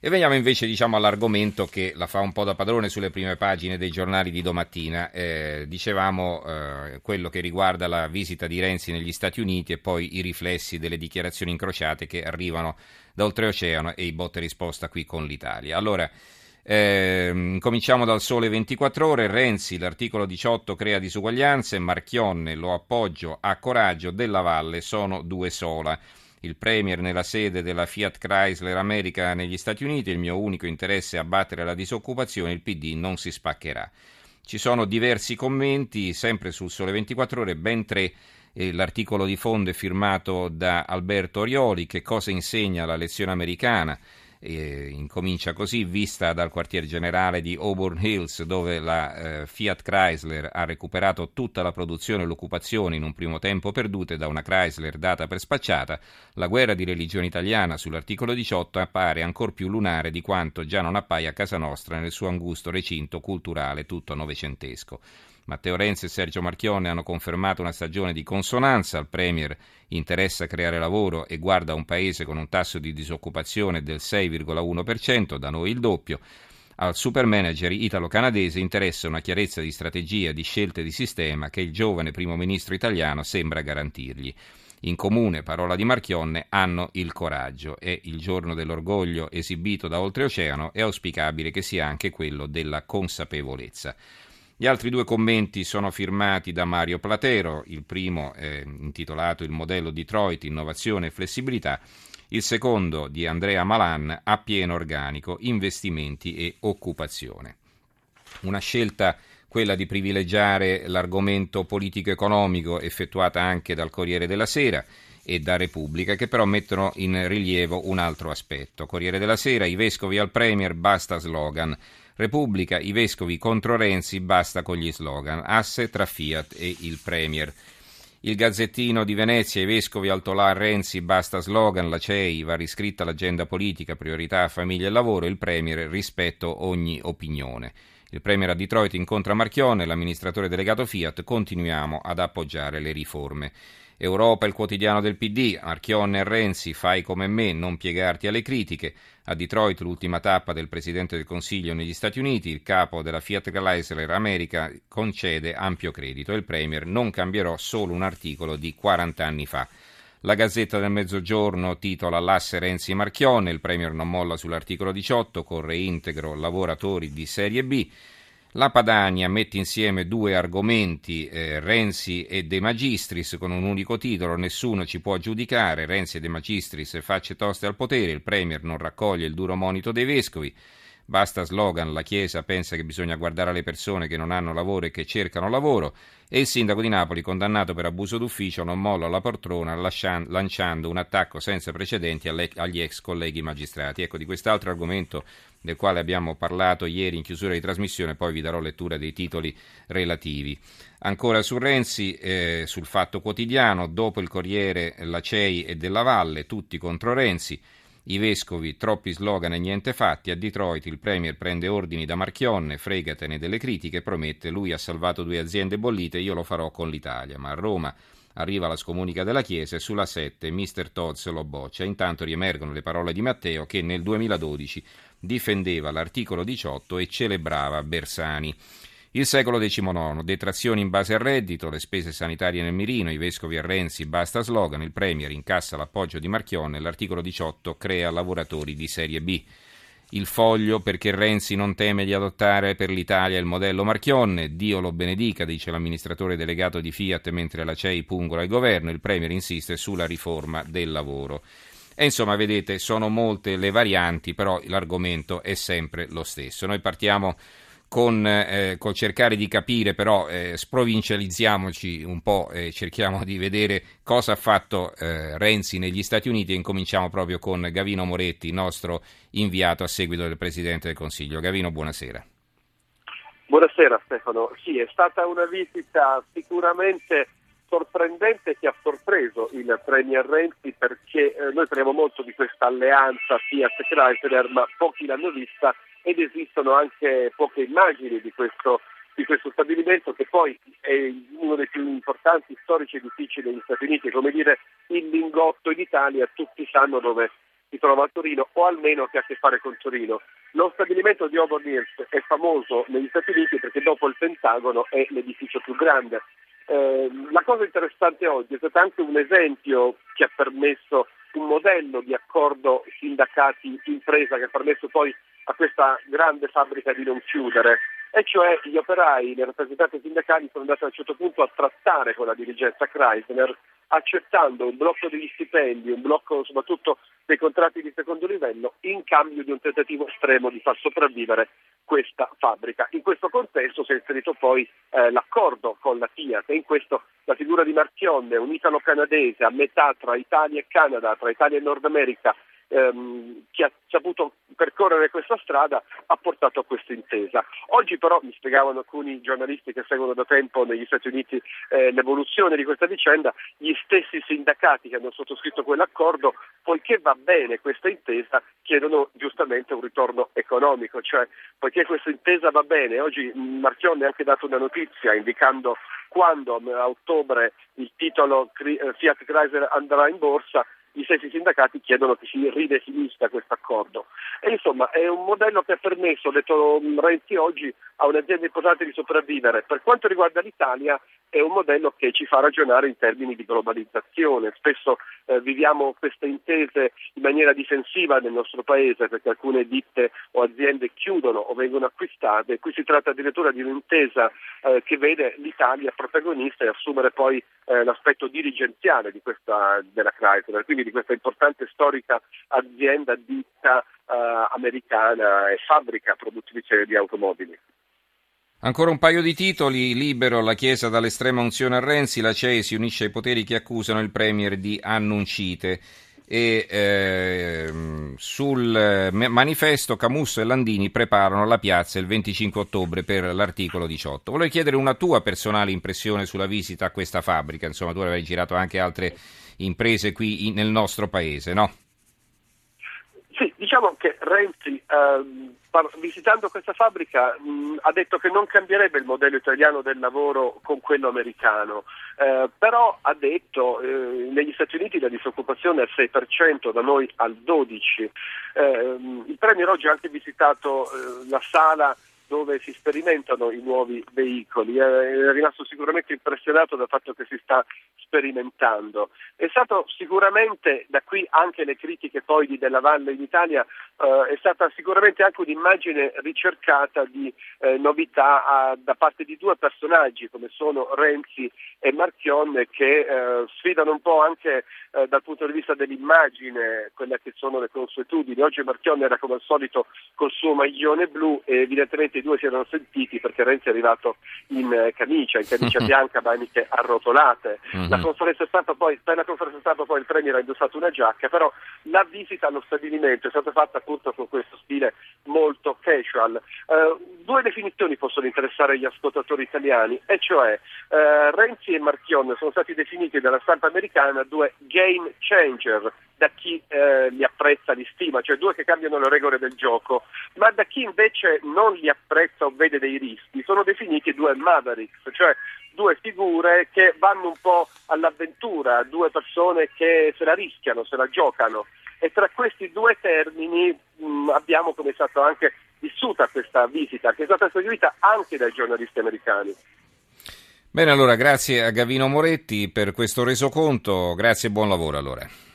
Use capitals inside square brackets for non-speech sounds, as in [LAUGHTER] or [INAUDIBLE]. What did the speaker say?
E veniamo invece diciamo, all'argomento che la fa un po' da padrone sulle prime pagine dei giornali di domattina. Eh, dicevamo eh, quello che riguarda la visita di Renzi negli Stati Uniti e poi i riflessi delle dichiarazioni incrociate che arrivano da oltreoceano e i botte risposta qui con l'Italia. Allora, eh, cominciamo dal sole 24 ore. Renzi, l'articolo 18 crea disuguaglianze, Marchionne lo appoggio a coraggio, della Valle sono due sola il Premier nella sede della Fiat Chrysler America negli Stati Uniti, il mio unico interesse è abbattere la disoccupazione, il PD non si spaccherà. Ci sono diversi commenti, sempre sul Sole 24 Ore, ben tre. L'articolo di fondo è firmato da Alberto Orioli, che cosa insegna la lezione americana eh, incomincia così, vista dal quartier generale di Auburn Hills, dove la eh, Fiat Chrysler ha recuperato tutta la produzione e l'occupazione in un primo tempo perdute da una Chrysler data per spacciata, la guerra di religione italiana sull'articolo 18 appare ancora più lunare di quanto già non appaia a casa nostra nel suo angusto recinto culturale tutto novecentesco. Matteo Renzi e Sergio Marchionne hanno confermato una stagione di consonanza. Al Premier interessa creare lavoro e guarda un paese con un tasso di disoccupazione del 6,1%, da noi il doppio. Al supermanager italo-canadese interessa una chiarezza di strategia, di scelte di sistema che il giovane primo ministro italiano sembra garantirgli. In comune, parola di Marchionne, hanno il coraggio. È il giorno dell'orgoglio esibito da oltreoceano, è auspicabile che sia anche quello della consapevolezza. Gli altri due commenti sono firmati da Mario Platero, il primo è intitolato Il modello Detroit, innovazione e flessibilità, il secondo di Andrea Malan, a pieno organico, investimenti e occupazione. Una scelta quella di privilegiare l'argomento politico-economico effettuata anche dal Corriere della Sera e da Repubblica, che però mettono in rilievo un altro aspetto. Corriere della Sera, i vescovi al Premier, basta slogan. Repubblica, i vescovi contro Renzi, basta con gli slogan. Asse tra Fiat e il Premier. Il Gazzettino di Venezia, i vescovi Altolà, Renzi, basta slogan, la CEI, va riscritta l'agenda politica, priorità famiglia e lavoro, il Premier, rispetto ogni opinione. Il Premier a Detroit incontra Marchione, l'amministratore delegato Fiat, continuiamo ad appoggiare le riforme. Europa il quotidiano del PD, Marchionne e Renzi, fai come me, non piegarti alle critiche. A Detroit l'ultima tappa del Presidente del Consiglio negli Stati Uniti, il capo della Fiat Chrysler America concede ampio credito e il Premier non cambierò solo un articolo di 40 anni fa. La Gazzetta del Mezzogiorno titola L'asse Renzi Marchionne, il Premier non molla sull'articolo 18, corre integro lavoratori di serie B. La Padania mette insieme due argomenti, eh, Renzi e De Magistris, con un unico titolo, nessuno ci può giudicare, Renzi e De Magistris facce toste al potere, il Premier non raccoglie il duro monito dei vescovi, basta slogan, la Chiesa pensa che bisogna guardare alle persone che non hanno lavoro e che cercano lavoro, e il sindaco di Napoli, condannato per abuso d'ufficio, non molla la poltrona lanciando un attacco senza precedenti agli ex colleghi magistrati. Ecco, di quest'altro argomento del quale abbiamo parlato ieri in chiusura di trasmissione, poi vi darò lettura dei titoli relativi. Ancora su Renzi, eh, sul Fatto Quotidiano, dopo il Corriere, la CEI e della Valle, tutti contro Renzi. I vescovi, troppi slogan e niente fatti. A Detroit il Premier prende ordini da Marchionne, fregatene delle critiche, promette lui ha salvato due aziende bollite, io lo farò con l'Italia. Ma a Roma Arriva la scomunica della Chiesa e sulla 7 Mr. Todds lo boccia. Intanto riemergono le parole di Matteo che nel 2012 difendeva l'articolo 18 e celebrava Bersani. Il secolo XIX, detrazioni in base al reddito, le spese sanitarie nel mirino, i vescovi a Renzi, basta slogan, il Premier incassa l'appoggio di Marchionne, l'articolo 18 crea lavoratori di serie B il foglio perché Renzi non teme di adottare per l'Italia il modello Marchionne. Dio lo benedica, dice l'amministratore delegato di Fiat mentre la CEI pungola il governo. Il Premier insiste sulla riforma del lavoro. E insomma, vedete, sono molte le varianti, però l'argomento è sempre lo stesso. Noi partiamo con, eh, col cercare di capire, però eh, sprovincializziamoci un po' e cerchiamo di vedere cosa ha fatto eh, Renzi negli Stati Uniti e incominciamo proprio con Gavino Moretti, nostro inviato a seguito del Presidente del Consiglio. Gavino, buonasera. Buonasera Stefano, sì, è stata una visita sicuramente sorprendente che ha sorpreso il Premier Renzi perché eh, noi parliamo molto di questa alleanza Fiat Chrysler ma pochi l'hanno vista ed esistono anche poche immagini di questo, di questo stabilimento che poi è uno dei più importanti storici edifici degli Stati Uniti, come dire il lingotto in Italia, tutti sanno dove si trova a Torino o almeno che ha a che fare con Torino. Lo stabilimento di Auburn Hills è famoso negli Stati Uniti perché dopo il Pentagono è l'edificio più grande. Eh, la cosa interessante oggi è stato anche un esempio che ha permesso un modello di accordo sindacati-impresa che ha permesso poi a questa grande fabbrica di non chiudere e cioè gli operai, le rappresentanze sindacali sono andati a un certo punto a trattare con la dirigenza Chrysler accettando un blocco degli stipendi, un blocco soprattutto dei contratti di secondo livello in cambio di un tentativo estremo di far sopravvivere questa fabbrica. In questo contesto si è inserito poi eh, l'accordo con la Fiat e in questo la figura di Marchionne, un italo-canadese a metà tra Italia e Canada, tra Italia e Nord America, ehm, che ha saputo percorrere questa strada ha portato a questa intesa. Oggi però mi spiegavano alcuni giornalisti che seguono da tempo negli Stati Uniti eh, l'evoluzione di questa vicenda, gli stessi sindacati che hanno sottoscritto quell'accordo, poiché va bene questa intesa, chiedono giustamente un ritorno economico, cioè poiché questa intesa va bene, oggi Marchionne ha anche dato una notizia indicando quando a ottobre il titolo eh, Fiat Chrysler andrà in borsa, gli stessi sindacati chiedono che si ridefinisca questo accordo. E insomma è un modello che ha permesso, detto Renzi oggi, a un'azienda importante di sopravvivere. Per quanto riguarda l'Italia è un modello che ci fa ragionare in termini di globalizzazione. Spesso eh, viviamo queste intese in maniera difensiva nel nostro paese perché alcune ditte o aziende chiudono o vengono acquistate. Qui si tratta addirittura di un'intesa eh, che vede l'Italia protagonista e assumere poi eh, l'aspetto dirigenziale di questa, della Chrysler, quindi di questa importante storica azienda ditta eh, americana e fabbrica produttrice di automobili. Ancora un paio di titoli, libero la Chiesa dall'estrema unzione a Renzi, la CEI si unisce ai poteri che accusano il Premier di annuncite e eh, sul manifesto Camusso e Landini preparano la piazza il 25 ottobre per l'articolo 18. Volevo chiedere una tua personale impressione sulla visita a questa fabbrica, insomma tu avevi girato anche altre imprese qui in, nel nostro paese, no? Sì, diciamo che Renzi, ehm, visitando questa fabbrica, mh, ha detto che non cambierebbe il modello italiano del lavoro con quello americano, eh, però ha detto eh, negli Stati Uniti la disoccupazione è al 6%, da noi al 12%. Eh, il Premier oggi ha anche visitato eh, la sala dove si sperimentano i nuovi veicoli. È rimasto sicuramente impressionato dal fatto che si sta sperimentando. È stato sicuramente, da qui anche le critiche poi di Della Valle in Italia, eh, è stata sicuramente anche un'immagine ricercata di eh, novità a, da parte di due personaggi come sono Renzi e Marchionne che eh, sfidano un po' anche eh, dal punto di vista dell'immagine quelle che sono le consuetudini. Oggi Marchionne era come al solito col suo maglione blu e evidentemente i due si erano sentiti perché Renzi è arrivato in eh, camicia, in camicia [LAUGHS] bianca, maniche arrotolate. Mm-hmm. La conferenza stampa poi, per la conferenza stampa poi il Premier ha indossato una giacca, però la visita allo stabilimento è stata fatta appunto con questo stile molto casual. Uh, due definizioni possono interessare gli ascoltatori italiani, e cioè uh, Renzi e Marchionne sono stati definiti dalla stampa americana due game changer da chi eh, li apprezza, li stima, cioè due che cambiano le regole del gioco, ma da chi invece non li apprezza o vede dei rischi, sono definiti due mavericks, cioè due figure che vanno un po' all'avventura, due persone che se la rischiano, se la giocano. E tra questi due termini mh, abbiamo come è stata anche vissuta questa visita, che è stata seguita anche dai giornalisti americani. Bene, allora grazie a Gavino Moretti per questo resoconto, grazie e buon lavoro allora.